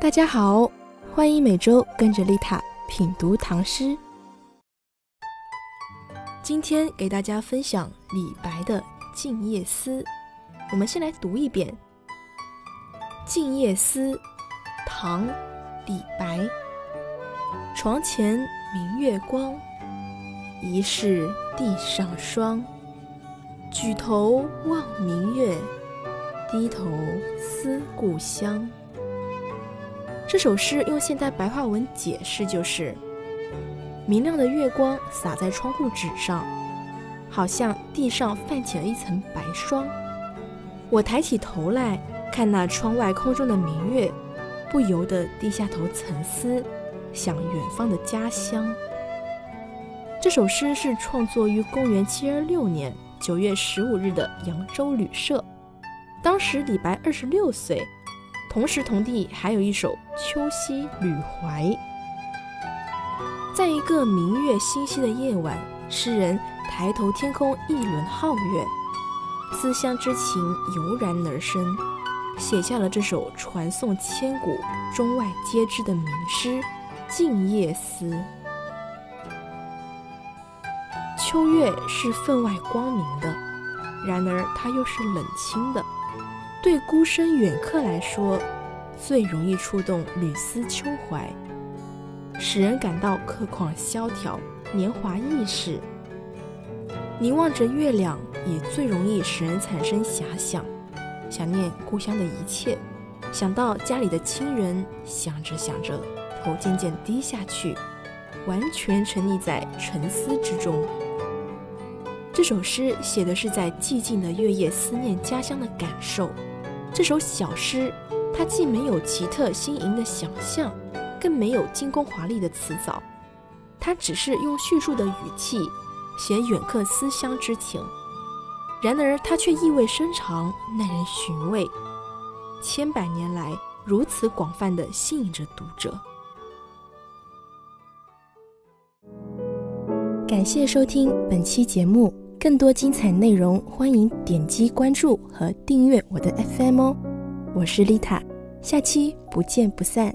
大家好，欢迎每周跟着丽塔品读唐诗。今天给大家分享李白的《静夜思》，我们先来读一遍《静夜思》，唐·李白。床前明月光，疑是地上霜。举头望明月，低头思故乡。这首诗用现代白话文解释就是。明亮的月光洒在窗户纸上，好像地上泛起了一层白霜。我抬起头来看那窗外空中的明月，不由得低下头沉思，想远方的家乡。这首诗是创作于公元七二六年九月十五日的扬州旅社，当时李白二十六岁，同时同地还有一首《秋夕旅怀》。在一个明月星稀的夜晚，诗人抬头天空一轮皓月，思乡之情油然而生，写下了这首传颂千古、中外皆知的名诗《静夜思》。秋月是分外光明的，然而它又是冷清的，对孤身远客来说，最容易触动缕思秋怀。使人感到客况萧条，年华易逝。凝望着月亮，也最容易使人产生遐想，想念故乡的一切，想到家里的亲人，想着想着，头渐渐低下去，完全沉溺在沉思之中。这首诗写的是在寂静的月夜思念家乡的感受。这首小诗，它既没有奇特新颖的想象。更没有精工华丽的辞藻，它只是用叙述的语气写远客思乡之情，然而它却意味深长，耐人寻味，千百年来如此广泛的吸引着读者。感谢收听本期节目，更多精彩内容，欢迎点击关注和订阅我的 FM 哦。我是丽塔，下期不见不散。